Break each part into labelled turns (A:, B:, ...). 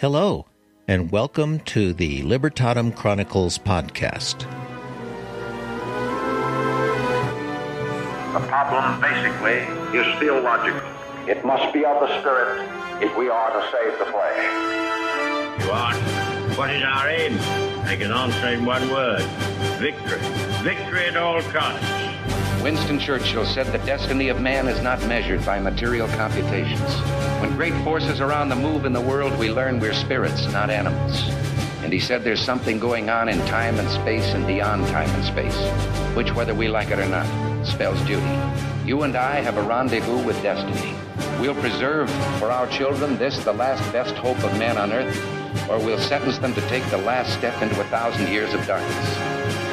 A: Hello, and welcome to the Libertatum Chronicles podcast.
B: The problem basically is theological. It must be of the spirit if we are to save the flesh.
C: You ask, what is our aim? I can answer in one word victory. Victory at all costs.
D: Winston Churchill said the destiny of man is not measured by material computations. When great forces are on the move in the world, we learn we're spirits, not animals. And he said there's something going on in time and space and beyond time and space, which, whether we like it or not, spells duty. You and I have a rendezvous with destiny. We'll preserve for our children this, the last best hope of man on earth, or we'll sentence them to take the last step into a thousand years of darkness.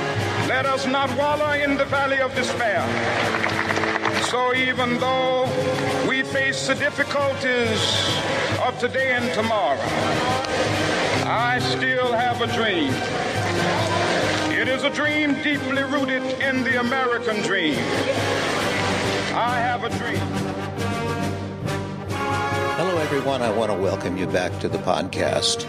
E: Let us not wallow in the valley of despair. So even though we face the difficulties of today and tomorrow, I still have a dream. It is a dream deeply rooted in the American dream. I have a dream.
A: Hello, everyone. I want to welcome you back to the podcast.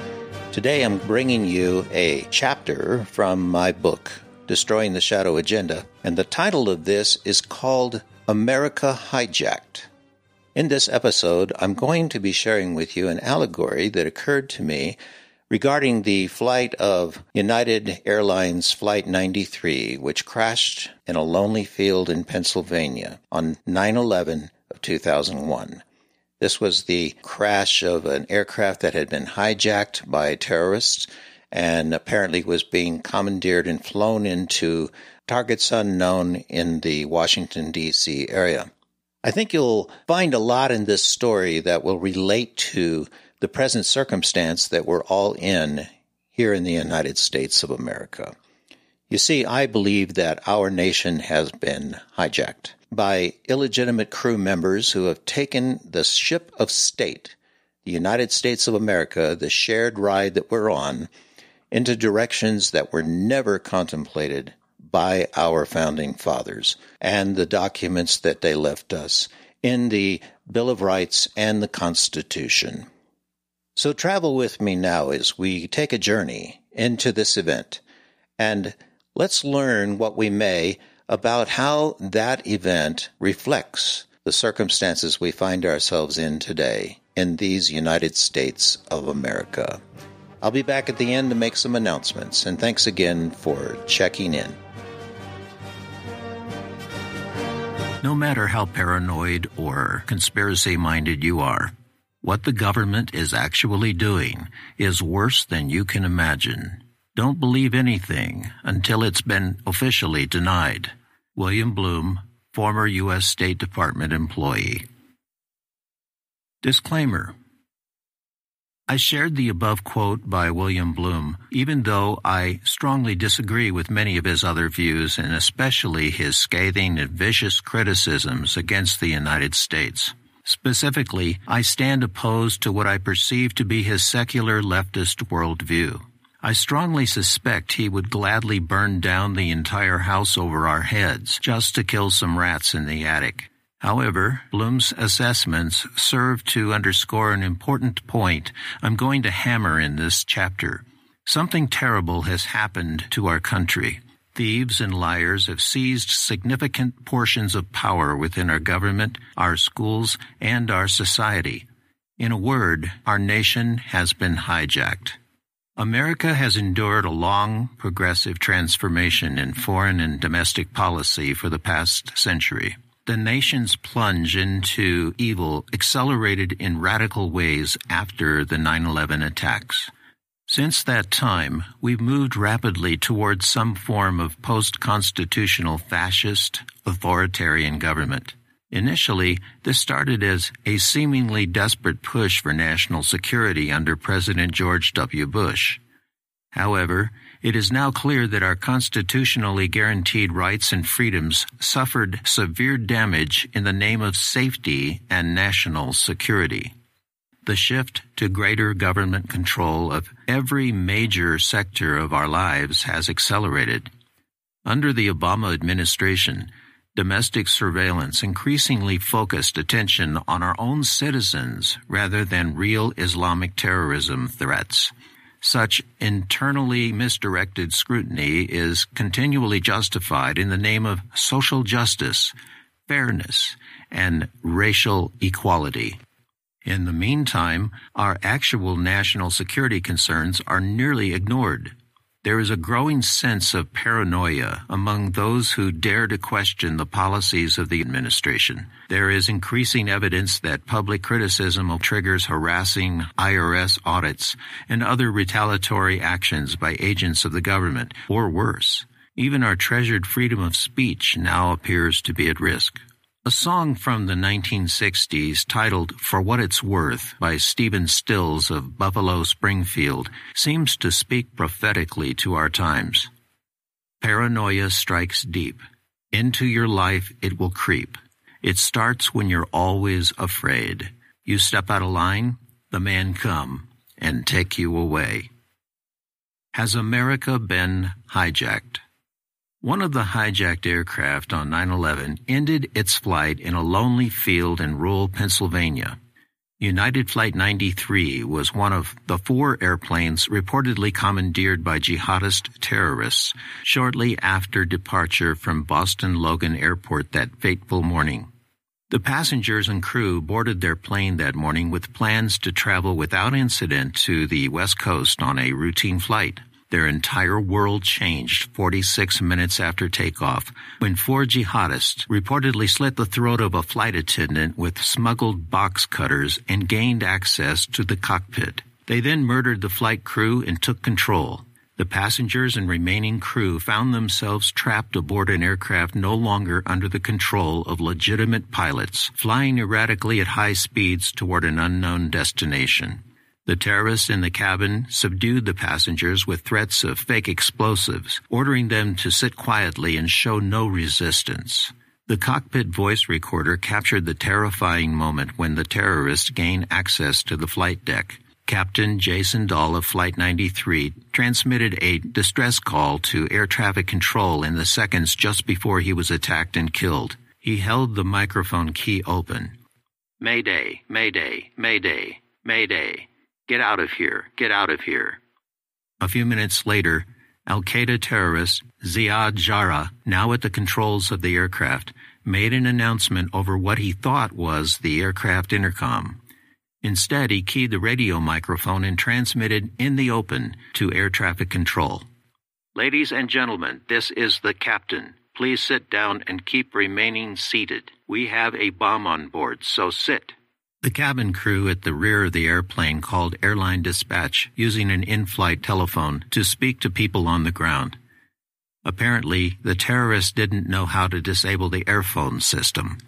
A: Today, I'm bringing you a chapter from my book, Destroying the Shadow Agenda, and the title of this is called America Hijacked. In this episode, I'm going to be sharing with you an allegory that occurred to me regarding the flight of United Airlines Flight 93, which crashed in a lonely field in Pennsylvania on 9 11 of 2001. This was the crash of an aircraft that had been hijacked by terrorists and apparently was being commandeered and flown into targets unknown in the Washington, D.C. area. I think you'll find a lot in this story that will relate to the present circumstance that we're all in here in the United States of America. You see, I believe that our nation has been hijacked by illegitimate crew members who have taken the ship of state, the United States of America, the shared ride that we're on, into directions that were never contemplated by our founding fathers and the documents that they left us in the Bill of Rights and the Constitution. So travel with me now as we take a journey into this event and let's learn what we may about how that event reflects the circumstances we find ourselves in today in these United States of America. I'll be back at the end to make some announcements, and thanks again for checking in.
F: No matter how paranoid or conspiracy minded you are, what the government is actually doing is worse than you can imagine. Don't believe anything until it's been officially denied. William Blum, former U.S. State Department employee. Disclaimer I shared the above quote by William Blum, even though I strongly disagree with many of his other views and especially his scathing and vicious criticisms against the United States. Specifically, I stand opposed to what I perceive to be his secular leftist worldview. I strongly suspect he would gladly burn down the entire house over our heads just to kill some rats in the attic. However, Blum's assessments serve to underscore an important point I'm going to hammer in this chapter. Something terrible has happened to our country. Thieves and liars have seized significant portions of power within our government, our schools, and our society. In a word, our nation has been hijacked. America has endured a long, progressive transformation in foreign and domestic policy for the past century the nation's plunge into evil accelerated in radical ways after the 9 11 attacks. Since that time, we've moved rapidly towards some form of post constitutional fascist authoritarian government. Initially, this started as a seemingly desperate push for national security under President George W. Bush. However, it is now clear that our constitutionally guaranteed rights and freedoms suffered severe damage in the name of safety and national security. The shift to greater government control of every major sector of our lives has accelerated. Under the Obama administration, domestic surveillance increasingly focused attention on our own citizens rather than real Islamic terrorism threats such internally misdirected scrutiny is continually justified in the name of social justice, fairness, and racial equality. In the meantime, our actual national security concerns are nearly ignored. There is a growing sense of paranoia among those who dare to question the policies of the administration. There is increasing evidence that public criticism triggers harassing IRS audits and other retaliatory actions by agents of the government, or worse. Even our treasured freedom of speech now appears to be at risk. A song from the 1960s titled For What It's Worth by Stephen Stills of Buffalo Springfield seems to speak prophetically to our times. Paranoia strikes deep. Into your life it will creep. It starts when you're always afraid. You step out of line, the man come and take you away. Has America been hijacked? One of the hijacked aircraft on 9 11 ended its flight in a lonely field in rural Pennsylvania. United Flight 93 was one of the four airplanes reportedly commandeered by jihadist terrorists shortly after departure from Boston Logan Airport that fateful morning. The passengers and crew boarded their plane that morning with plans to travel without incident to the West Coast on a routine flight. Their entire world changed 46 minutes after takeoff when four jihadists reportedly slit the throat of a flight attendant with smuggled box cutters and gained access to the cockpit. They then murdered the flight crew and took control. The passengers and remaining crew found themselves trapped aboard an aircraft no longer under the control of legitimate pilots, flying erratically at high speeds toward an unknown destination. The terrorists in the cabin subdued the passengers with threats of fake explosives, ordering them to sit quietly and show no resistance. The cockpit voice recorder captured the terrifying moment when the terrorists gained access to the flight deck. Captain Jason Dahl of Flight 93 transmitted a distress call to air traffic control in the seconds just before he was attacked and killed. He held the microphone key open.
G: Mayday, Mayday, Mayday, Mayday. Get out of here! Get out of here!
F: A few minutes later, Al Qaeda terrorist Ziad Jarrah, now at the controls of the aircraft, made an announcement over what he thought was the aircraft intercom. Instead, he keyed the radio microphone and transmitted in the open to air traffic control.
H: Ladies and gentlemen, this is the captain. Please sit down and keep remaining seated. We have a bomb on board, so sit.
F: The cabin crew at the rear of the airplane called airline dispatch using an in flight telephone to speak to people on the ground. Apparently, the terrorists didn't know how to disable the airphone system.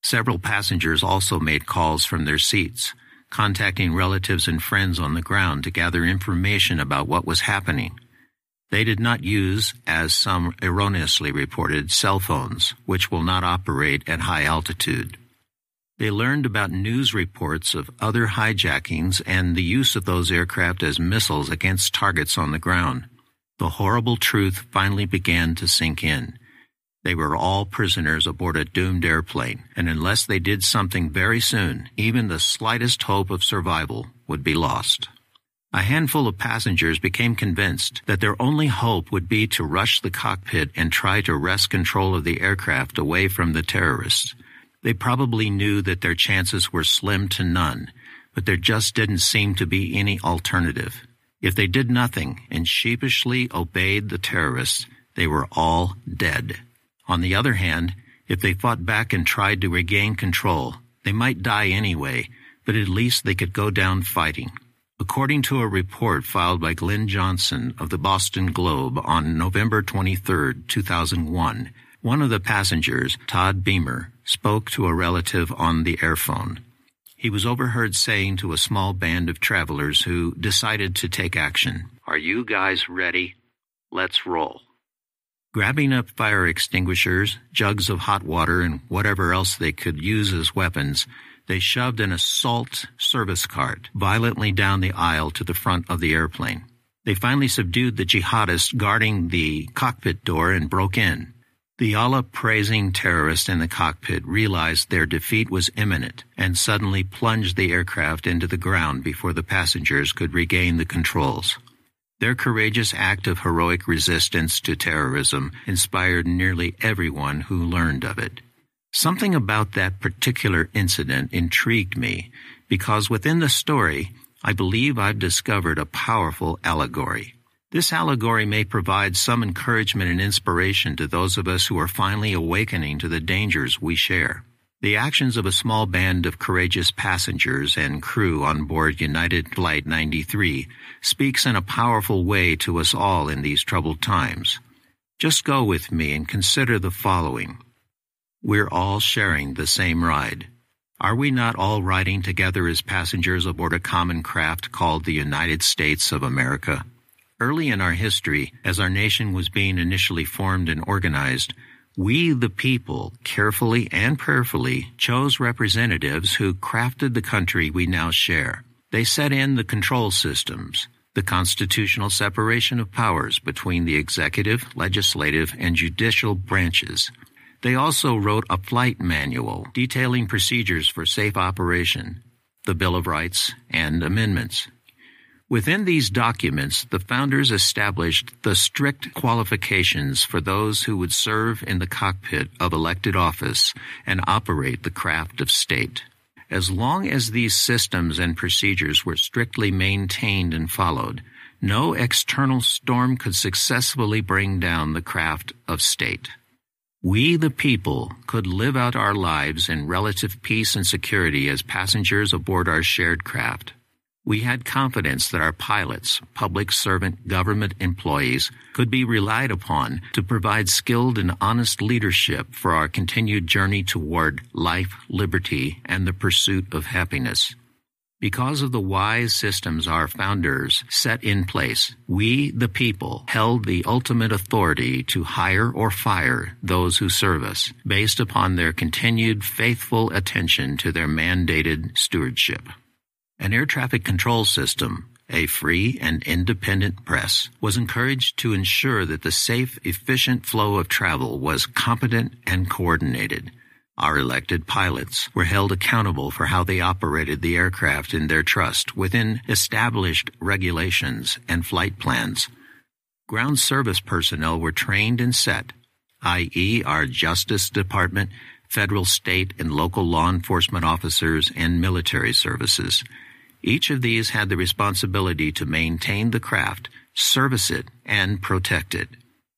F: Several passengers also made calls from their seats, contacting relatives and friends on the ground to gather information about what was happening. They did not use, as some erroneously reported, cell phones, which will not operate at high altitude. They learned about news reports of other hijackings and the use of those aircraft as missiles against targets on the ground. The horrible truth finally began to sink in. They were all prisoners aboard a doomed airplane, and unless they did something very soon, even the slightest hope of survival would be lost. A handful of passengers became convinced that their only hope would be to rush the cockpit and try to wrest control of the aircraft away from the terrorists. They probably knew that their chances were slim to none, but there just didn't seem to be any alternative. If they did nothing and sheepishly obeyed the terrorists, they were all dead. On the other hand, if they fought back and tried to regain control, they might die anyway, but at least they could go down fighting. According to a report filed by Glenn Johnson of the Boston Globe on November 23, 2001, one of the passengers, Todd Beamer, spoke to a relative on the airphone. He was overheard saying to a small band of travelers who decided to take action,
I: Are you guys ready? Let's roll.
F: Grabbing up fire extinguishers, jugs of hot water, and whatever else they could use as weapons, they shoved an assault service cart violently down the aisle to the front of the airplane. They finally subdued the jihadists guarding the cockpit door and broke in. The Allah praising terrorists in the cockpit realized their defeat was imminent and suddenly plunged the aircraft into the ground before the passengers could regain the controls. Their courageous act of heroic resistance to terrorism inspired nearly everyone who learned of it. Something about that particular incident intrigued me because within the story, I believe I've discovered a powerful allegory. This allegory may provide some encouragement and inspiration to those of us who are finally awakening to the dangers we share. The actions of a small band of courageous passengers and crew on board United Flight 93 speaks in a powerful way to us all in these troubled times. Just go with me and consider the following. We're all sharing the same ride. Are we not all riding together as passengers aboard a common craft called the United States of America? Early in our history, as our nation was being initially formed and organized, we, the people, carefully and prayerfully chose representatives who crafted the country we now share. They set in the control systems, the constitutional separation of powers between the executive, legislative, and judicial branches. They also wrote a flight manual detailing procedures for safe operation, the Bill of Rights, and amendments. Within these documents, the founders established the strict qualifications for those who would serve in the cockpit of elected office and operate the craft of state. As long as these systems and procedures were strictly maintained and followed, no external storm could successfully bring down the craft of state. We, the people, could live out our lives in relative peace and security as passengers aboard our shared craft we had confidence that our pilots, public servant, government employees could be relied upon to provide skilled and honest leadership for our continued journey toward life, liberty, and the pursuit of happiness. Because of the wise systems our founders set in place, we, the people, held the ultimate authority to hire or fire those who serve us, based upon their continued faithful attention to their mandated stewardship. An air traffic control system, a free and independent press, was encouraged to ensure that the safe, efficient flow of travel was competent and coordinated. Our elected pilots were held accountable for how they operated the aircraft in their trust within established regulations and flight plans. Ground service personnel were trained and set, i.e., our Justice Department, federal, state, and local law enforcement officers, and military services. Each of these had the responsibility to maintain the craft, service it, and protect it.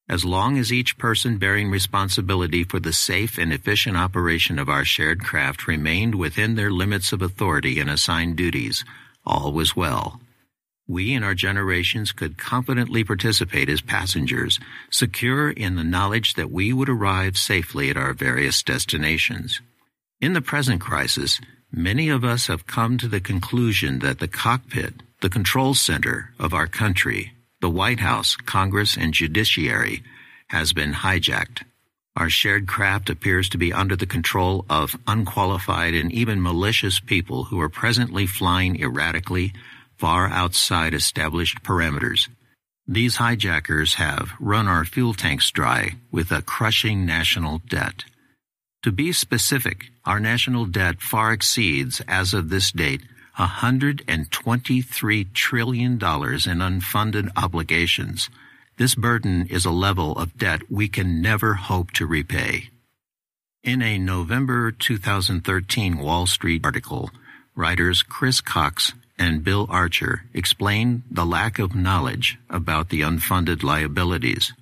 F: As long as each person bearing responsibility for the safe and efficient operation of our shared craft remained within their limits of authority and assigned duties, all was well. We and our generations could confidently participate as passengers, secure in the knowledge that we would arrive safely at our various destinations. In the present crisis, Many of us have come to the conclusion that the cockpit, the control center of our country, the White House, Congress, and judiciary, has been hijacked. Our shared craft appears to be under the control of unqualified and even malicious people who are presently flying erratically far outside established parameters. These hijackers have run our fuel tanks dry with a crushing national debt. To be specific, our national debt far exceeds, as of this date, $123 trillion in unfunded obligations. This burden is a level of debt we can never hope to repay. In a November 2013 Wall Street article, writers Chris Cox and Bill Archer explain the lack of knowledge about the unfunded liabilities.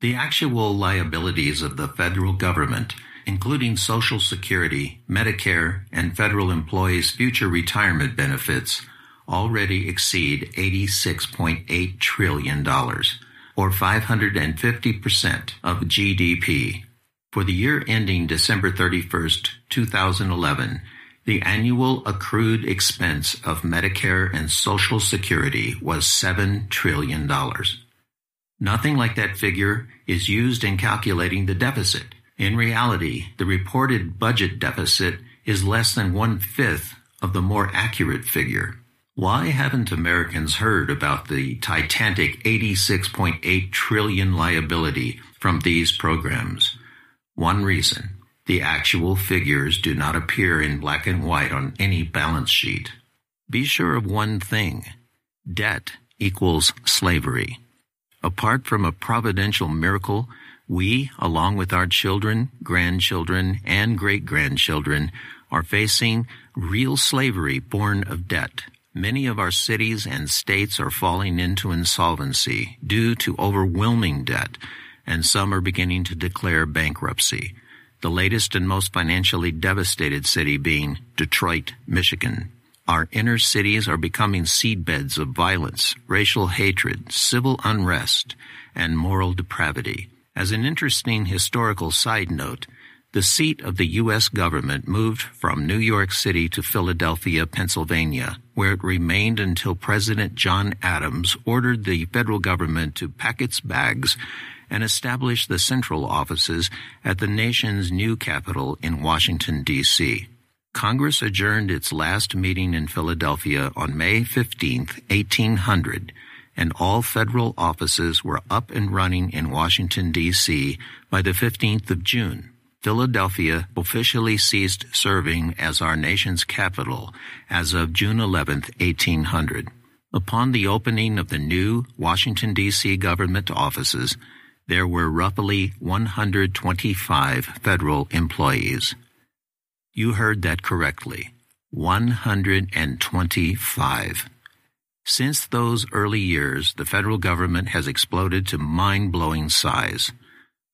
F: The actual liabilities of the federal government including Social Security, Medicare, and federal employees' future retirement benefits, already exceed $86.8 trillion, or 550% of GDP. For the year ending December 31st, 2011, the annual accrued expense of Medicare and Social Security was $7 trillion. Nothing like that figure is used in calculating the deficit in reality, the reported budget deficit is less than one fifth of the more accurate figure. Why haven't Americans heard about the titanic 86.8 trillion liability from these programs? One reason the actual figures do not appear in black and white on any balance sheet. Be sure of one thing debt equals slavery. Apart from a providential miracle, we, along with our children, grandchildren, and great grandchildren, are facing real slavery born of debt. Many of our cities and states are falling into insolvency due to overwhelming debt, and some are beginning to declare bankruptcy. The latest and most financially devastated city being Detroit, Michigan. Our inner cities are becoming seedbeds of violence, racial hatred, civil unrest, and moral depravity. As an interesting historical side note, the seat of the U.S. government moved from New York City to Philadelphia, Pennsylvania, where it remained until President John Adams ordered the federal government to pack its bags and establish the central offices at the nation's new capital in Washington, D.C. Congress adjourned its last meeting in Philadelphia on May 15, 1800 and all federal offices were up and running in Washington, D.C. by the 15th of June. Philadelphia officially ceased serving as our nation's capital as of June 11, 1800. Upon the opening of the new Washington, D.C. government offices, there were roughly 125 federal employees. You heard that correctly 125. Since those early years, the federal government has exploded to mind blowing size.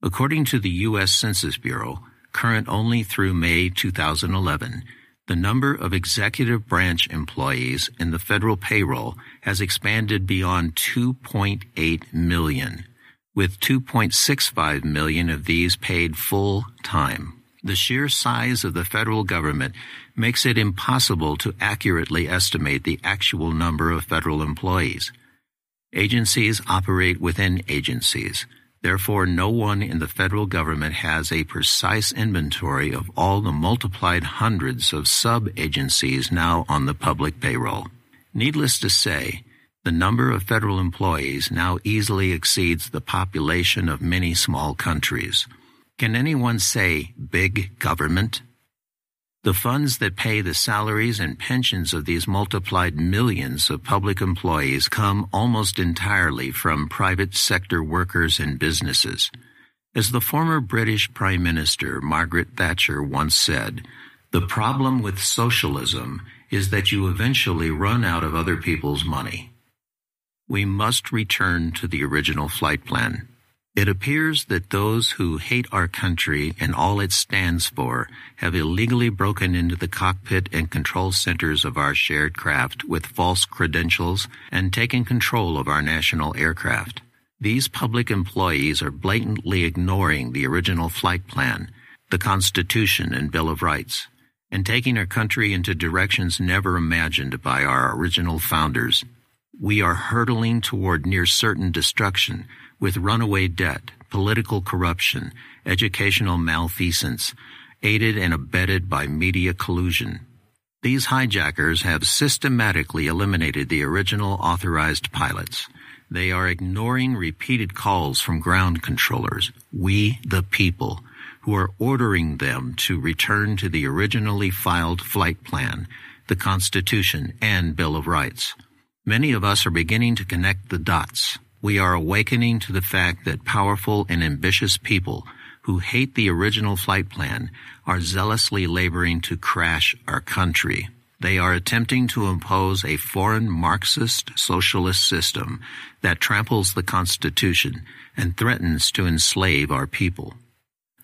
F: According to the U.S. Census Bureau, current only through May 2011, the number of executive branch employees in the federal payroll has expanded beyond 2.8 million, with 2.65 million of these paid full time the sheer size of the federal government makes it impossible to accurately estimate the actual number of federal employees. Agencies operate within agencies. Therefore, no one in the federal government has a precise inventory of all the multiplied hundreds of sub agencies now on the public payroll. Needless to say, the number of federal employees now easily exceeds the population of many small countries. Can anyone say big government? The funds that pay the salaries and pensions of these multiplied millions of public employees come almost entirely from private sector workers and businesses. As the former British Prime Minister Margaret Thatcher once said, the problem with socialism is that you eventually run out of other people's money. We must return to the original flight plan. It appears that those who hate our country and all it stands for have illegally broken into the cockpit and control centers of our shared craft with false credentials and taken control of our national aircraft. These public employees are blatantly ignoring the original flight plan, the Constitution and Bill of Rights, and taking our country into directions never imagined by our original founders. We are hurtling toward near certain destruction with runaway debt, political corruption, educational malfeasance, aided and abetted by media collusion. These hijackers have systematically eliminated the original authorized pilots. They are ignoring repeated calls from ground controllers, we the people, who are ordering them to return to the originally filed flight plan, the Constitution, and Bill of Rights. Many of us are beginning to connect the dots we are awakening to the fact that powerful and ambitious people who hate the original flight plan are zealously laboring to crash our country. They are attempting to impose a foreign Marxist socialist system that tramples the Constitution and threatens to enslave our people.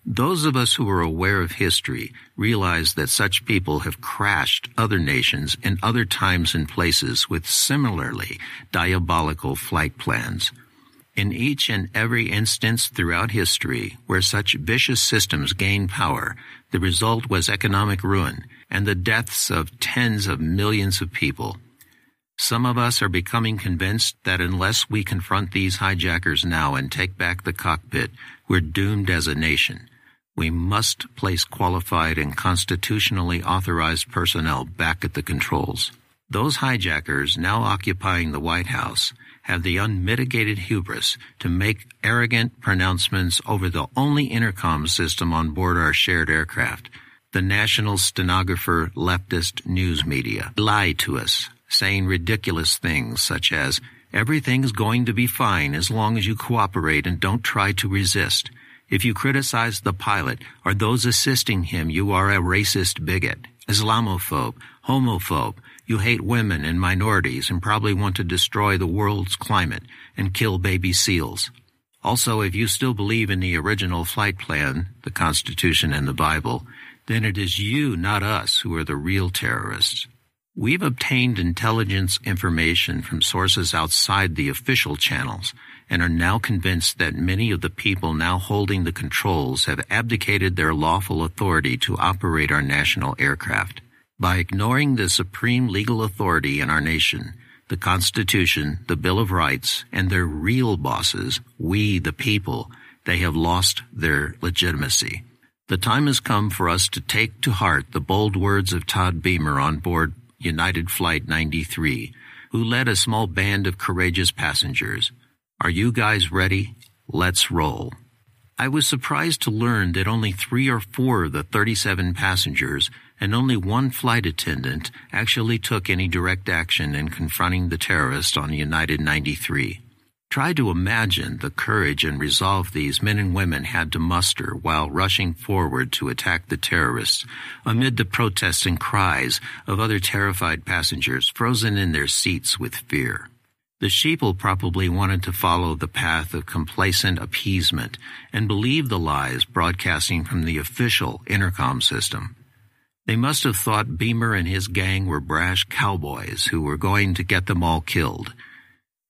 F: Those of us who are aware of history realize that such people have crashed other nations in other times and places with similarly diabolical flight plans. In each and every instance throughout history where such vicious systems gained power, the result was economic ruin and the deaths of tens of millions of people. Some of us are becoming convinced that unless we confront these hijackers now and take back the cockpit, we're doomed as a nation. We must place qualified and constitutionally authorized personnel back at the controls. Those hijackers now occupying the White House have the unmitigated hubris to make arrogant pronouncements over the only intercom system on board our shared aircraft. The national stenographer leftist news media lie to us, saying ridiculous things such as, everything's going to be fine as long as you cooperate and don't try to resist. If you criticize the pilot or those assisting him, you are a racist bigot, Islamophobe, homophobe. You hate women and minorities and probably want to destroy the world's climate and kill baby seals. Also, if you still believe in the original flight plan, the Constitution and the Bible, then it is you, not us, who are the real terrorists. We've obtained intelligence information from sources outside the official channels – and are now convinced that many of the people now holding the controls have abdicated their lawful authority to operate our national aircraft. By ignoring the supreme legal authority in our nation, the Constitution, the Bill of Rights, and their real bosses, we the people, they have lost their legitimacy. The time has come for us to take to heart the bold words of Todd Beamer on board United Flight 93, who led a small band of courageous passengers are you guys ready? Let's roll. I was surprised to learn that only three or four of the 37 passengers and only one flight attendant actually took any direct action in confronting the terrorists on United 93. Try to imagine the courage and resolve these men and women had to muster while rushing forward to attack the terrorists, amid the protests and cries of other terrified passengers frozen in their seats with fear. The sheeple probably wanted to follow the path of complacent appeasement and believe the lies broadcasting from the official intercom system. They must have thought Beamer and his gang were brash cowboys who were going to get them all killed.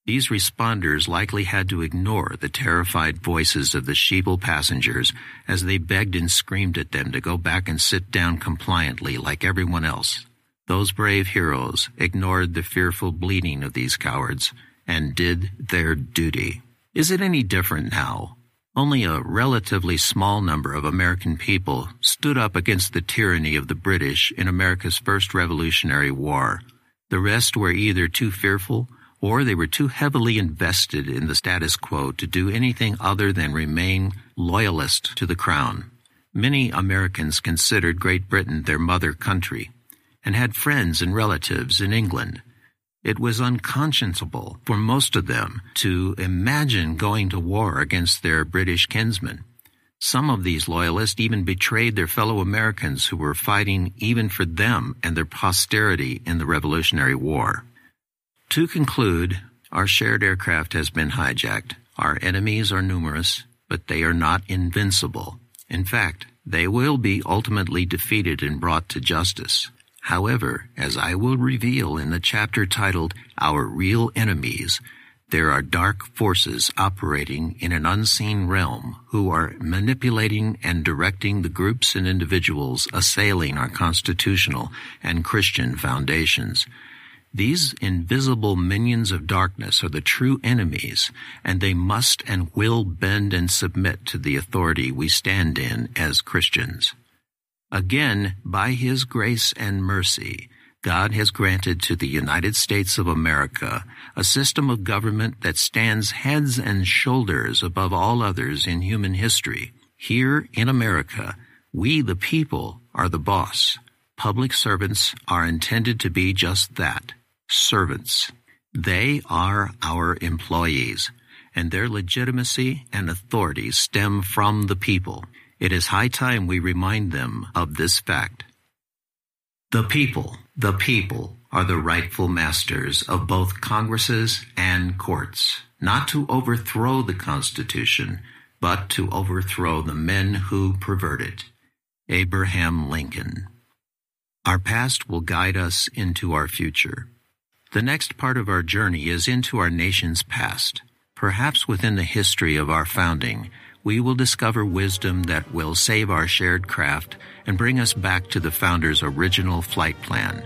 F: These responders likely had to ignore the terrified voices of the sheeple passengers as they begged and screamed at them to go back and sit down compliantly like everyone else. Those brave heroes ignored the fearful bleeding of these cowards and did their duty. Is it any different now? Only a relatively small number of American people stood up against the tyranny of the British in America's first Revolutionary War. The rest were either too fearful or they were too heavily invested in the status quo to do anything other than remain loyalist to the crown. Many Americans considered Great Britain their mother country and had friends and relatives in England. It was unconscionable for most of them to imagine going to war against their British kinsmen. Some of these loyalists even betrayed their fellow Americans who were fighting even for them and their posterity in the Revolutionary War. To conclude, our shared aircraft has been hijacked. Our enemies are numerous, but they are not invincible. In fact, they will be ultimately defeated and brought to justice. However, as I will reveal in the chapter titled Our Real Enemies, there are dark forces operating in an unseen realm who are manipulating and directing the groups and individuals assailing our constitutional and Christian foundations. These invisible minions of darkness are the true enemies, and they must and will bend and submit to the authority we stand in as Christians. Again, by His grace and mercy, God has granted to the United States of America a system of government that stands heads and shoulders above all others in human history. Here in America, we the people are the boss. Public servants are intended to be just that servants. They are our employees, and their legitimacy and authority stem from the people. It is high time we remind them of this fact. The people, the people, are the rightful masters of both Congresses and courts, not to overthrow the Constitution, but to overthrow the men who pervert it. Abraham Lincoln. Our past will guide us into our future. The next part of our journey is into our nation's past, perhaps within the history of our founding we will discover wisdom that will save our shared craft and bring us back to the founder's original flight plan.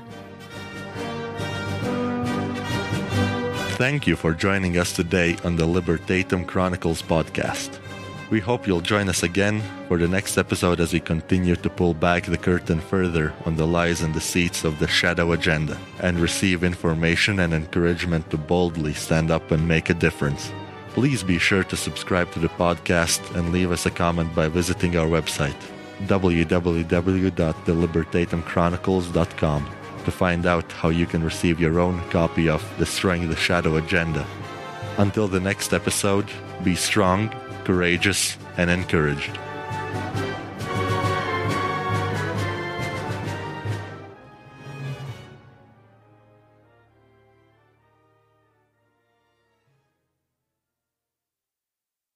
A: Thank you for joining us today on the Libertatum Chronicles podcast. We hope you'll join us again for the next episode as we continue to pull back the curtain further on the lies and deceits of the shadow agenda and receive information and encouragement to boldly stand up and make a difference. Please be sure to subscribe to the podcast and leave us a comment by visiting our website, www.thelibertatumchronicles.com, to find out how you can receive your own copy of Destroying the Shadow Agenda. Until the next episode, be strong, courageous, and encouraged.